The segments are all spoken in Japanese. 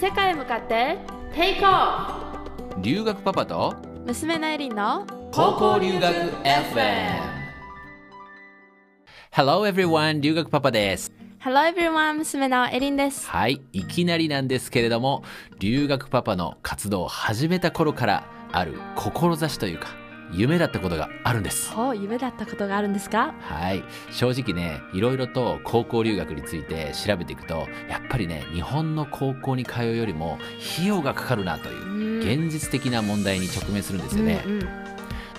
世界へ向かってテイクオ留学パパとフ娘のエリンの高校留学 FM Hello everyone 留学パパです。Hello everyone 娘のエリンです。はいいきなりなんですけれども留学パパの活動を始めた頃からある志というか夢だったことがあるんです。夢だったことがあるんですか？はい。正直ねいろいろと高校留学について調べていくとやっぱりね日本の高校に通うよりも費用がかかるなという現実的な問題に直面するんですよね、うんうん。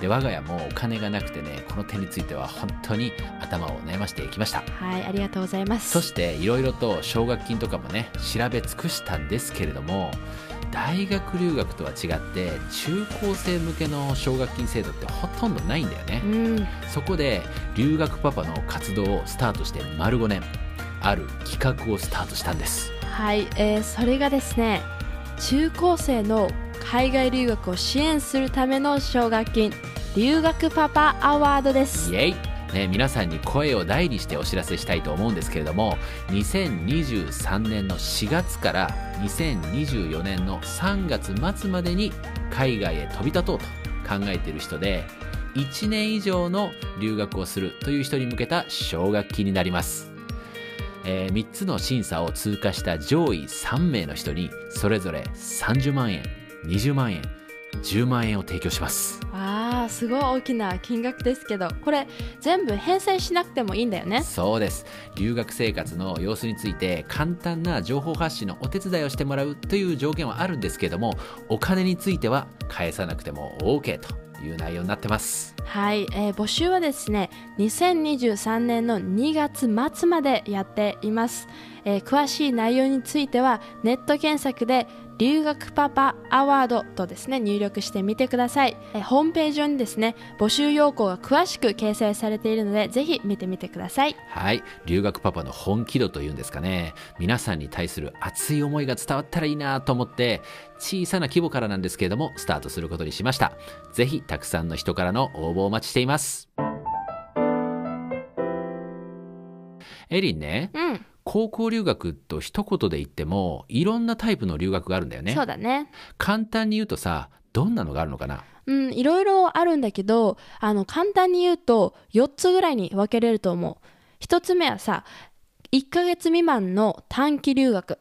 で我が家もお金がなくてねこの点については本当に頭を悩ましてきました。はいありがとうございます。そしていろいろと奨学金とかもね調べ尽くしたんですけれども大学留学とは違って中高生向けの奨学金制度ってほとんどないんだよね、うん。そこで留学パパの活動をスタートして丸5年ある企画をスタートしたんです。はい、えーそれがですね中高生の海外留学を支援するための奨学金留学パパアワードです。イエイね、皆さんに声を大にしてお知らせしたいと思うんですけれども2023年の4月から2024年の3月末までに海外へ飛び立とうと考えている人で1年以上の留学をするという人に向けた奨学金になります、え3つの審査を通過した上位3名の人にそれぞれ30万円20万円10万円を提供します。あーすごい大きな金額ですけどこれ全部返済しなくてもいいんだよね？そうです。留学生活の様子について簡単な情報発信のお手伝いをしてもらうという条件はあるんですけどもお金については返さなくても OK という内容になってます。はい、えー募集はですね2023年の2月末までやっています、えー詳しい内容についてはネット検索で留学パパアワードとですね入力してみてください、えーホームページ上にですね募集要項が詳しく掲載されているのでぜひ見てみてください。はい。留学パパの本気度というんですかね。皆さんに対する熱い思いが伝わったらいいなと思って小さな規模からなんですけれどもスタートすることにしました。ぜひたくさんの人からの応募をお待ちしています。エリンね。うん高校留学と一言で言ってもいろんなタイプの留学があるんだよねそうだね簡単に言うとさどんなのがあるのかな？うん、いろいろあるんだけど、あの、簡単に言うと、4つぐらいに分けれると思う。1つ目はさ、1ヶ月未満の短期留学。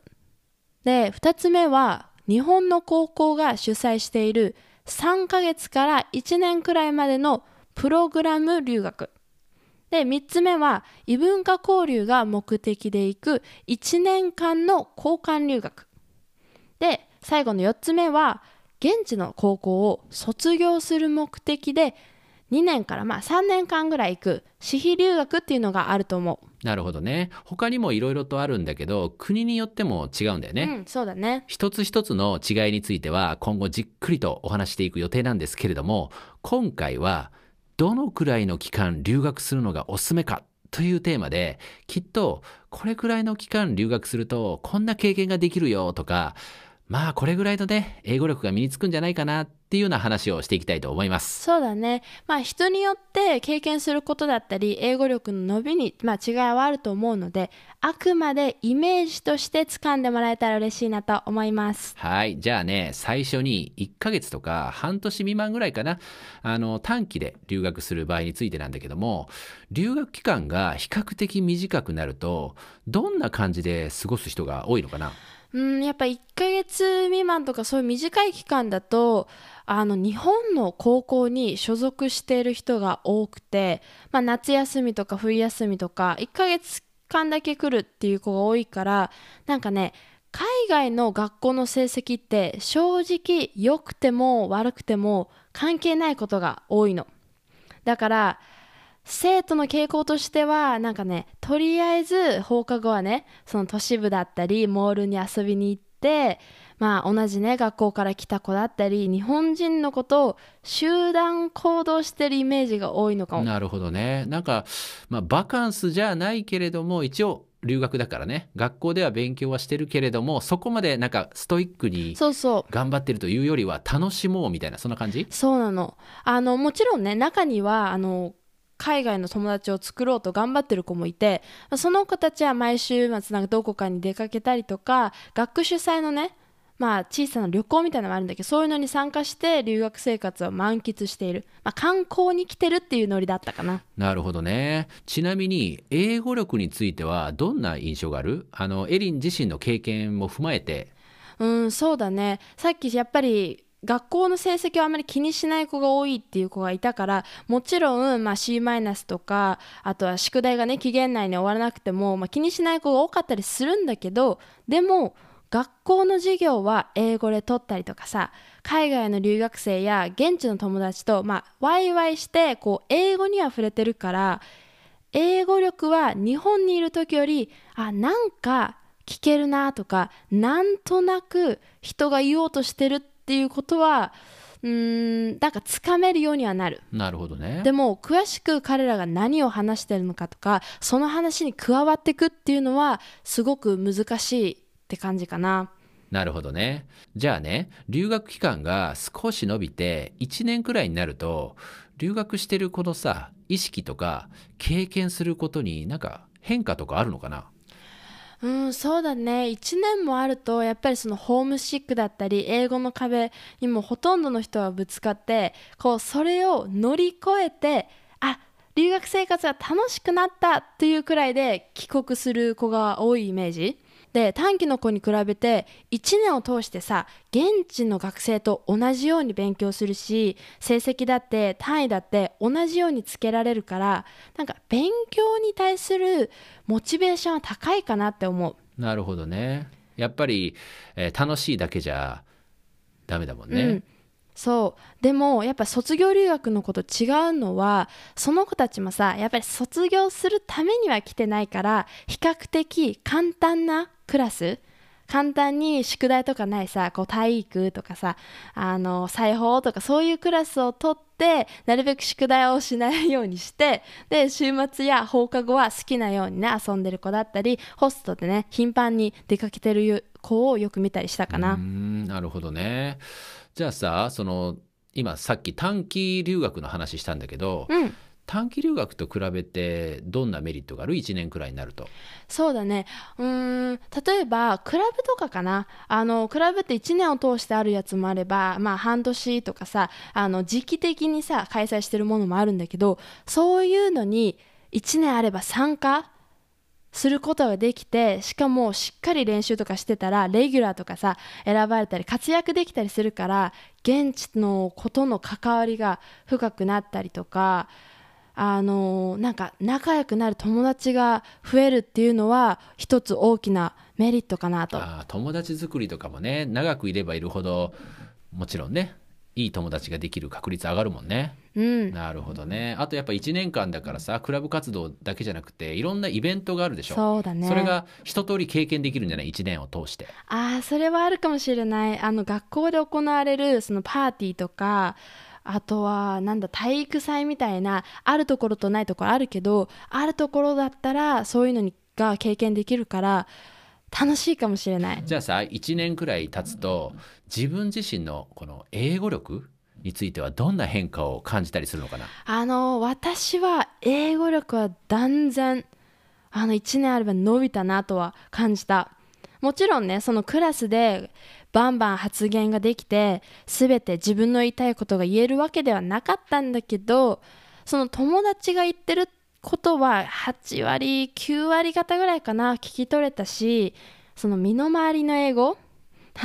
で、2つ目は、日本の高校が主催している3ヶ月から1年くらいまでのプログラム留学。で、3つ目は、異文化交流が目的で行く1年間の交換留学。で最後の4つ目は現地の高校を卒業する目的で2年からまあ3年間ぐらい行く私費留学っていうのがあると思なるほどね他にもいろいろとあるんだけど国によっても違うんだよう。ね、うん、そうだね。一つ一つの違いについては今後じっくりとお話していく予定なんですけれども今回はどのくらいの期間留学するのがおすすめかというテーマできっとこれくらいの期間留学するとこんな経験ができるよとかまあこれぐらいのね英語力が身につくんじゃないかなっていうような話をしていきたいと思います。そうだね。まあ人によって経験することだったり英語力の伸びに、まあ、違いはあると思うのであくまでイメージとして掴んでもらえたら嬉しいなと思います。はい。じゃあね、最初に1ヶ月とか半年未満ぐらいかな、あの、短期で留学する場合についてなんだけども、留学期間が比較的短くなると、どんな感じで過ごす人が多いのかな？うん、やっぱ1ヶ月未満とかそういう短い期間だとあの日本の高校に所属している人が多くて、まあ、夏休みとか冬休みとか1ヶ月間だけ来るっていう子が多いからなんかね海外の学校の成績って正直良くても悪くても関係ないことが多いの。だから生徒の傾向としてはなんかねとりあえず放課後はねその都市部だったりモールに遊びに行ってまあ同じね学校から来た子だったり日本人のことを集団行動してるイメージが多いのかも。なるほどね。なんか、まあ、バカンスじゃないけれども、一応、留学だからね、学校では勉強はしてるけれども、そこまでなんかストイックにそうそう頑張ってるというよりは、楽しもうみたいな、そんな感じ？そうなのあのもちろんね中にはあの海外の友達を作ろうと頑張ってる子もいてその子たちは毎週末なんかどこかに出かけたりとか学区主催のねまあ、小さな旅行みたいなのがあるんだけどそういうのに参加して留学生活を満喫している、まあ、観光に来てるっていうノリだったかな。なるほどね。ちなみに英語力についてはどんな印象がある？あのエリン自身の経験も踏まえて。うんそうだね。さっきやっぱり学校の成績をあまり気にしない子が多いっていう子がいたからもちろん、まあ、C マイナスとかあとは宿題がね期限内に終わらなくても、まあ、気にしない子が多かったりするんだけどでも学校の授業は英語で取ったりとかさ海外の留学生や現地の友達と、まあ、ワイワイしてこう英語には触れてるから英語力は日本にいる時よりあなんか聞けるなとかなんとなく人が言おうとしてるっていうことはうーんなんかつかめるようにはなる。なるほどね。でも詳しく彼らが何を話してるのかとかその話に加わっていくっていうのはすごく難しいって感じかな。なるほどね。じゃあね留学期間が少し伸びて1年くらいになると留学してるこのさ意識とか経験することになんか変化とかあるのかな？うんそうだね。1年もあるとやっぱりそのホームシックだったり英語の壁にもほとんどの人はぶつかってこうそれを乗り越えてあ留学生活が楽しくなったっていうくらいで帰国する子が多いイメージ。で短期の子に比べて1年を通してさ現地の学生と同じように勉強するし成績だって単位だって同じようにつけられるからなんか勉強に対するモチベーションは高いかなって思う。なるほどね。やっぱり、えー楽しいだけじゃダメだもんね、うん、そう。でもやっぱ卒業留学のこと違うのはその子たちもさやっぱり卒業するためには来てないから比較的簡単なクラス。簡単に宿題とかないさこう体育とかさあの裁縫とかそういうクラスを取ってなるべく宿題をしないようにしてで週末や放課後は好きなようにね遊んでる子だったりホストでね頻繁に出かけてる子をよく見たりしたかな。んなるほどね。じゃあさその今さっき短期留学の話したんだけど、うん短期留学と比べてどんなメリットがある？1年くらいになると。そうだね。うん例えばクラブとかかな。あのクラブって1年を通してあるやつもあればまあ半年とかさあの時期的にさ開催してるものもあるんだけどそういうのに1年あれば参加することができてしかもしっかり練習とかしてたらレギュラーとかさ選ばれたり活躍できたりするから現地のことの関わりが深くなったりとかあのなんか仲良くなる友達が増えるっていうのは一つ大きなメリットかなと。あー友達作りとかもね長くいればいるほどもちろんねいい友達ができる確率上がるもんね。うん、なるほどね。あとやっぱ1年間だからさクラブ活動だけじゃなくていろんなイベントがあるでしょ。そうだね。それが一通り経験できるんじゃない？1年を通して。ああそれはあるかもしれない。あの学校で行われるそのパーティーとかあとはなんだ体育祭みたいなあるところとないところあるけどあるところだったらそういうのにが経験できるから楽しいかもしれない。じゃあさ1年くらい経つと自分自身のこの英語力についてはどんな変化を感じたりするのかな？あの私は英語力は断然あの1年あれば伸びたなとは感じた。もちろんねそのクラスでバンバン発言ができて全て自分の言いたいことが言えるわけではなかったんだけどその友達が言ってることは8割9割方ぐらいかな聞き取れたしその身の回りの英語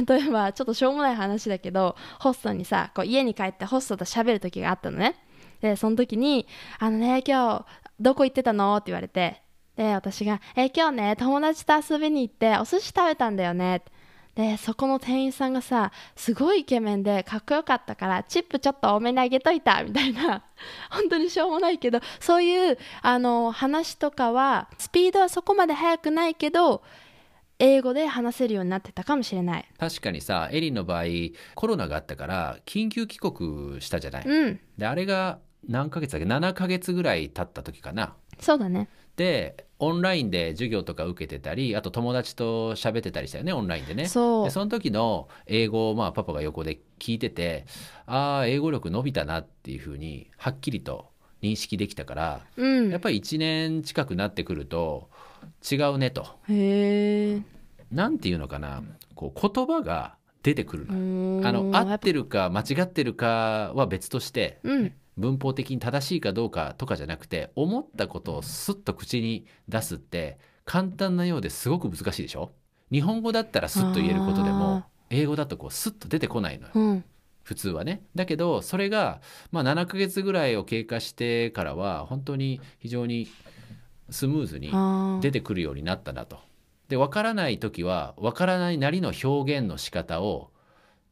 例えばちょっとしょうもない話だけどホストにさこう家に帰ってホストと喋る時があったのねでその時に「あのね今日どこ行ってたの?」って言われてで私が「え今日ね友達と遊びに行ってお寿司食べたんだよね」ってでそこの店員さんがさすごいイケメンでかっこよかったからチップちょっと多めにあげといたみたいな。本当にしょうもないけどそういうあの話とかはスピードはそこまで速くないけど英語で話せるようになってたかもしれない。確かにさエリンの場合コロナがあったから緊急帰国したじゃない、うん。であれが何ヶ月だっけ？7ヶ月ぐらい経った時かな。そうだね。でオンラインで授業とか受けてたりあと友達と喋ってたりしたよねオンラインでね。そう。でその時の英語をまあパパが横で聞いててああ英語力伸びたなっていうふうにはっきりと認識できたからうん。やっぱり1年近くなってくると違うねと。へえなんていうのかな。こう言葉が出てくるの。あの合ってるか間違ってるかは別として、うん文法的に正しいかどうかとかじゃなくて思ったことをスッと口に出すって簡単なようですごく難しいでしょ？日本語だったらスッと言えることでもあ英語だとこうスッと出てこないのよ。うん。普通はね。だけどそれが、まあ、7ヶ月ぐらいを経過してからは本当に非常にスムーズに出てくるようになったなと。で分からない時は分からないなりの表現の仕方を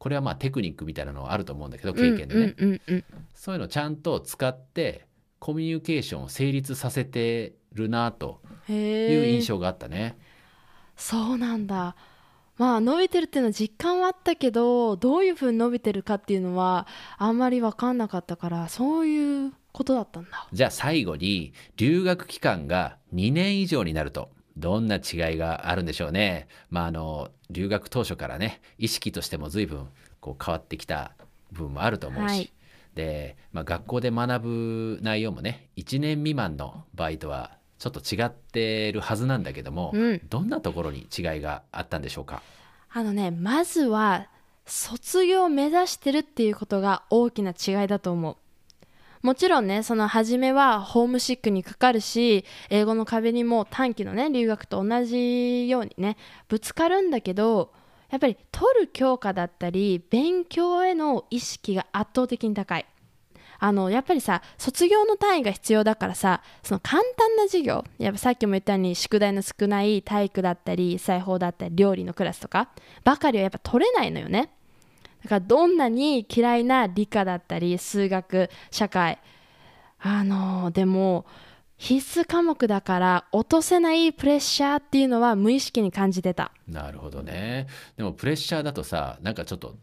これはまあテクニックみたいなのはあると思うんだけど経験でね、うんうんうん。そういうのをちゃんと使ってコミュニケーションを成立させてるなとうん、いう印象があったね。そうなんだ。まあ伸びてるっていうのは実感はあったけどどういうふうに伸びてるかっていうのはあんまり分かんなかったからそういうことだったんだ。じゃあ最後に留学期間が2年以上になるとどんな違いがあるんでしょうね。まああの留学当初からね意識としても随分こう変わってきた部分もあると思うし、はい。で、まあ、学校で学ぶ内容もね1年未満の場合とはちょっと違ってるはずなんだけども、うん。どんなところに違いがあったんでしょうか？あのねまずは卒業を目指してるっていうことが大きな違いだと思うもちろんねその初めはホームシックにかかるし英語の壁にも短期のね留学と同じようにねぶつかるんだけどやっぱり取る教科だったり勉強への意識が圧倒的に高い。あのやっぱりさ卒業の単位が必要だからさその簡単な授業やっぱさっきも言ったように宿題の少ない体育だったり裁縫だったり料理のクラスとかばかりはやっぱ取れないのよね。だからどんなに嫌いな理科だったり数学社会。あのでも必須科目だから落とせないプレッシャーっていうのは無意識に感じてた。なるほどね。でもプレッシャーだとさなんかちょっと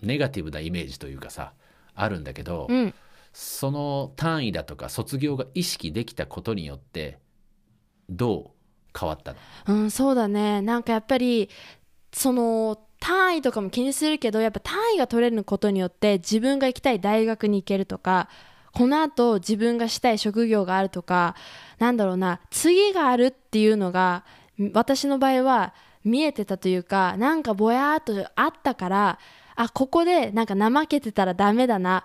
ネガティブなイメージというかさあるんだけど、うん。その単位だとか卒業が意識できたことによってどう変わったの？うん、そうだね。なんかやっぱり、その、単位とかも気にするけど、やっぱ単位が取れることによって、自分が行きたい大学に行けるとか、この後自分がしたい職業があるとか、なんだろうな、次があるっていうのが、私の場合は見えてたというか、なんかぼやーっとあったから、あ、ここでなんか怠けてたらダメだな、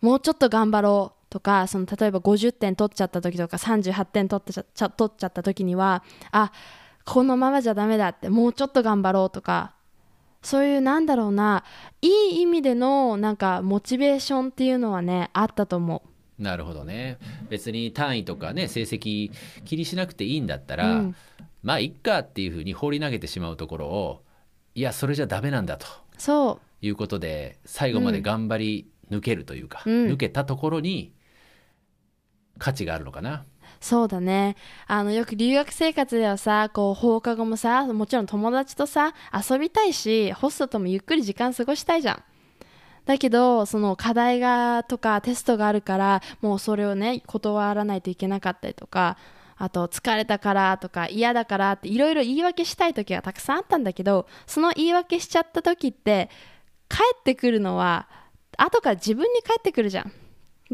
もうちょっと頑張ろうとかその例えば50点取っちゃった時とか38点取っちゃちゃ取っちゃった時にはあこのままじゃダメだってもうちょっと頑張ろうとかそういうなんだろうないい意味でのなんかモチベーションっていうのはねあったと思なるほどね。別に単位とかね成績気にしなくていいんだったら、うん。まあいっかっていうふうに放り投げてしまうところをいやそれじゃダメなんだと。う。そいうことで最後まで頑張り抜けるというか、うん。抜けたところに価値があるのかな。そうだね。あのよく留学生活ではさこう放課後もさもちろん友達とさ遊びたいしホストともゆっくり時間過ごしたいじゃん。だけどその課題がとかテストがあるからもうそれをね断らないといけなかったりとかあと疲れたからとか嫌だからっていろいろ言い訳したい時がたくさんあったんだけどその言い訳しちゃった時って帰ってくるのは後から自分に返ってくるじゃん。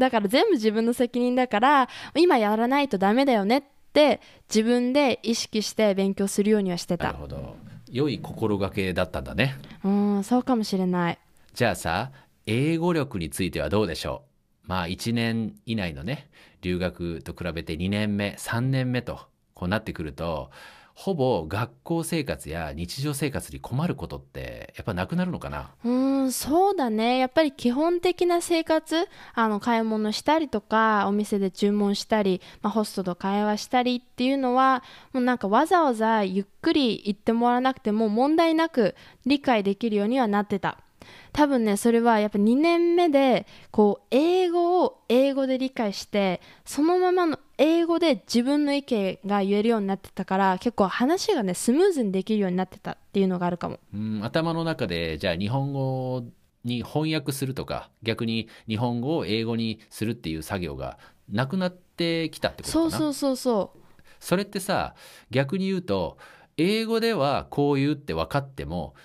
だから全部自分の責任だから今やらないとダメだよねって自分で意識して勉強するようにはしてた。なるほど。良い心がけだったんだね。うんそうかもしれない。じゃあさ英語力についてはどうでしょう？まあ1年以内のね留学と比べて2年目3年目とこうなってくるとほぼ学校生活や日常生活に困ることってやっぱなくなるのかな？うんそうだね。やっぱり基本的な生活あの買い物したりとかお店で注文したり、まあ、ホストと会話したりっていうのはもうなんかわざわざゆっくり言ってもらわなくても問題なく理解できるようにはなってた。多分ねそれはやっぱ2年目でこう英語を英語で理解してそのままの英語で自分の意見が言えるようになってたから結構話がねスムーズにできるようになってたっていうのがあるかも。うん頭の中でじゃあ日本語に翻訳するとか逆に日本語を英語にするっていう作業がなくなってきたってことかな？そうそうそうそう。それってさ逆に言うと英語ではこう言うって分かっても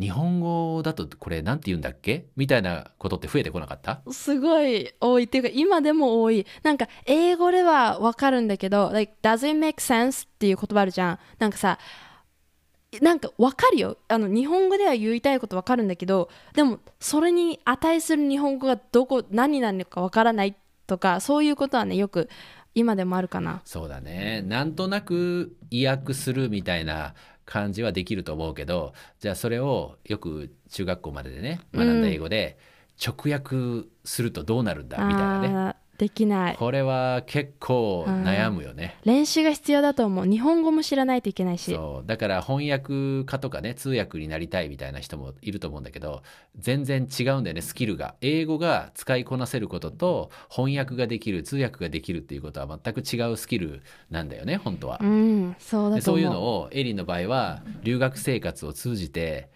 日本語だとこれなんて言うんだっけ？みたいなことって増えてこなかった？すごい多い。っていうか今でも多い。なんか英語ではわかるんだけど「like does it make sense?」っていう言葉あるじゃん。なんかさなんかわかるよ。あの日本語では言いたいことわかるんだけどでもそれに値する日本語がどこ何なのかわからないとかそういうことはねよく今でもあるかな。そうだね。なんとなく意訳するみたいな感じはできると思うけどじゃあそれをよく中学校まででね学んだ英語で直訳するとどうなるんだみたいなね、できない。これは結構悩むよね。練習が必要だと思う。日本語も知らないといけないし。そう。だから翻訳家とかね通訳になりたいみたいな人もいると思うんだけど全然違うんだよねスキルが。英語が使いこなせることと翻訳ができる通訳ができるっていうことは全く違うスキルなんだよね本当は。う。んそうだと思う。でそういうのをエリンの場合は留学生活を通じて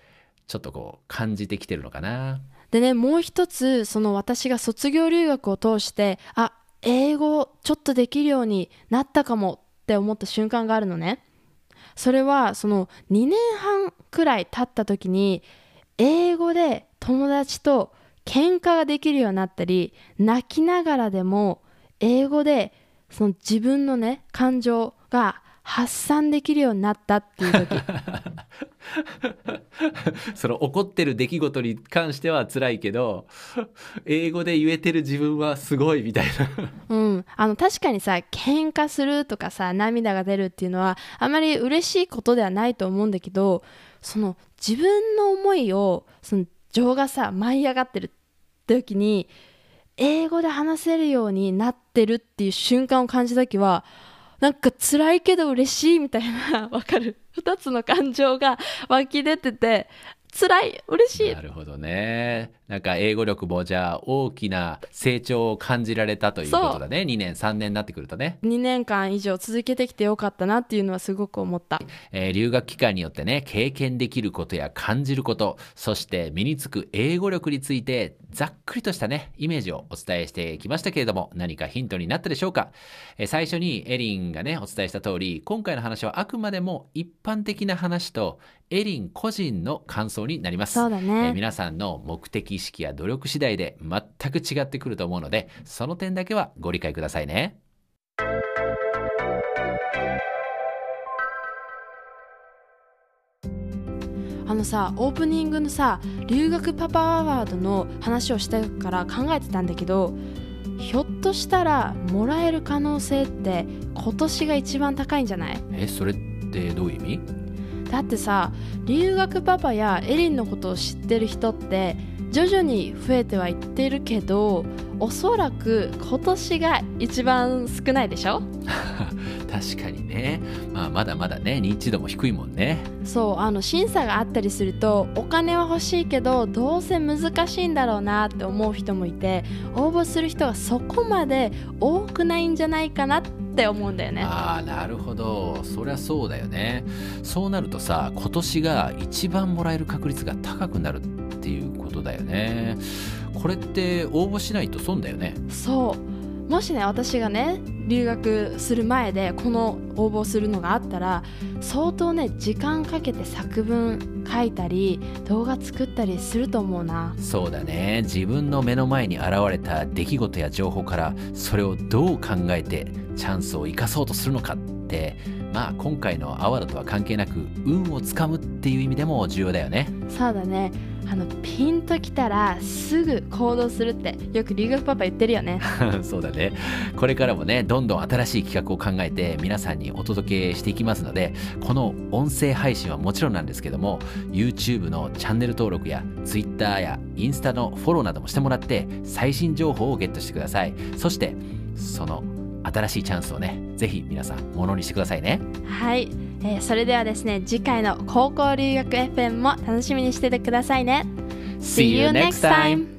ちょっとこう感じてきてるのかな。でねもう一つその私が卒業留学を通してあ英語ちょっとできるようになったかもって思った瞬間があるのね。それはその2年半くらい経った時に英語で友達と喧嘩ができるようになったり泣きながらでも英語でその自分のね感情が発散できるようになったっていう時。その起こってる出来事に関しては辛いけど英語で言えてる自分はすごいみたいな。うん、あの確かにさ喧嘩するとかさ涙が出るっていうのはあまり嬉しいことではないと思うんだけどその自分の思いをその情がさ舞い上がってる時に英語で話せるようになってるっていう瞬間を感じた時はなんか辛いけど嬉しいみたいなわかる？2つの感情が湧き出てて辛い。嬉しい。なるほどね。なんか英語力もじゃあ大きな成長を感じられたということだね。2年3年になってくるとね、2年間以上続けてきてよかったなっていうのはすごく思った。えー留学期間によってね経験できることや感じることそして身につく英語力についてざっくりとしたねイメージをお伝えしてきましたけれども何かヒントになったでしょうか、えー最初にエリンがねお伝えした通り今回の話はあくまでも一般的な話とエリン個人の感想になります。そうだね。えー皆さんの目的意識や努力次第で全く違ってくると思うのでその点だけはご理解くださいね。あのさオープニングのさ留学パパアワードの話をしたから考えてたんだけどひょっとしたらもらえる可能性って今年が一番高いんじゃない？えそれってどういう意味？だってさ留学パパやエリンのことを知ってる人って徐々に増えてはいってるけどおそらく今年が一番少ないでしょ？確かにね、まあ、まだまだね認知度も低いもんね。そうあの審査があったりするとお金は欲しいけどどうせ難しいんだろうなって思う人もいて応募する人がそこまで多くないんじゃないかなって思うんだよね。ああなるほど。そりゃそうだよね。そうなるとさ今年が一番もらえる確率が高くなるっていうことだよね。これって応募しないと損だよね。そうもしね私がね留学する前でこの応募するのがあったら相当ね時間かけて作文書いたり動画作ったりすると思うな。そうだね。自分の目の前に現れた出来事や情報からそれをどう考えてチャンスを生かそうとするのかってまあ今回のアワードとは関係なく運をつかむっていう意味でも重要だよね。そうだねあのピンときたらすぐ行動するってよく留学パパ言ってるよね。そうだね。これからもねどんどん新しい企画を考えて皆さんにお届けしていきますのでこの音声配信はもちろんなんですけども YouTube のチャンネル登録や Twitter やインスタのフォローなどもしてもらって最新情報をゲットしてください。そしてその新しいチャンスをねぜひ皆さんものにしてくださいね。はい、えーそれではですね次回の高校留学 FM も楽しみにしててくださいね See you next time!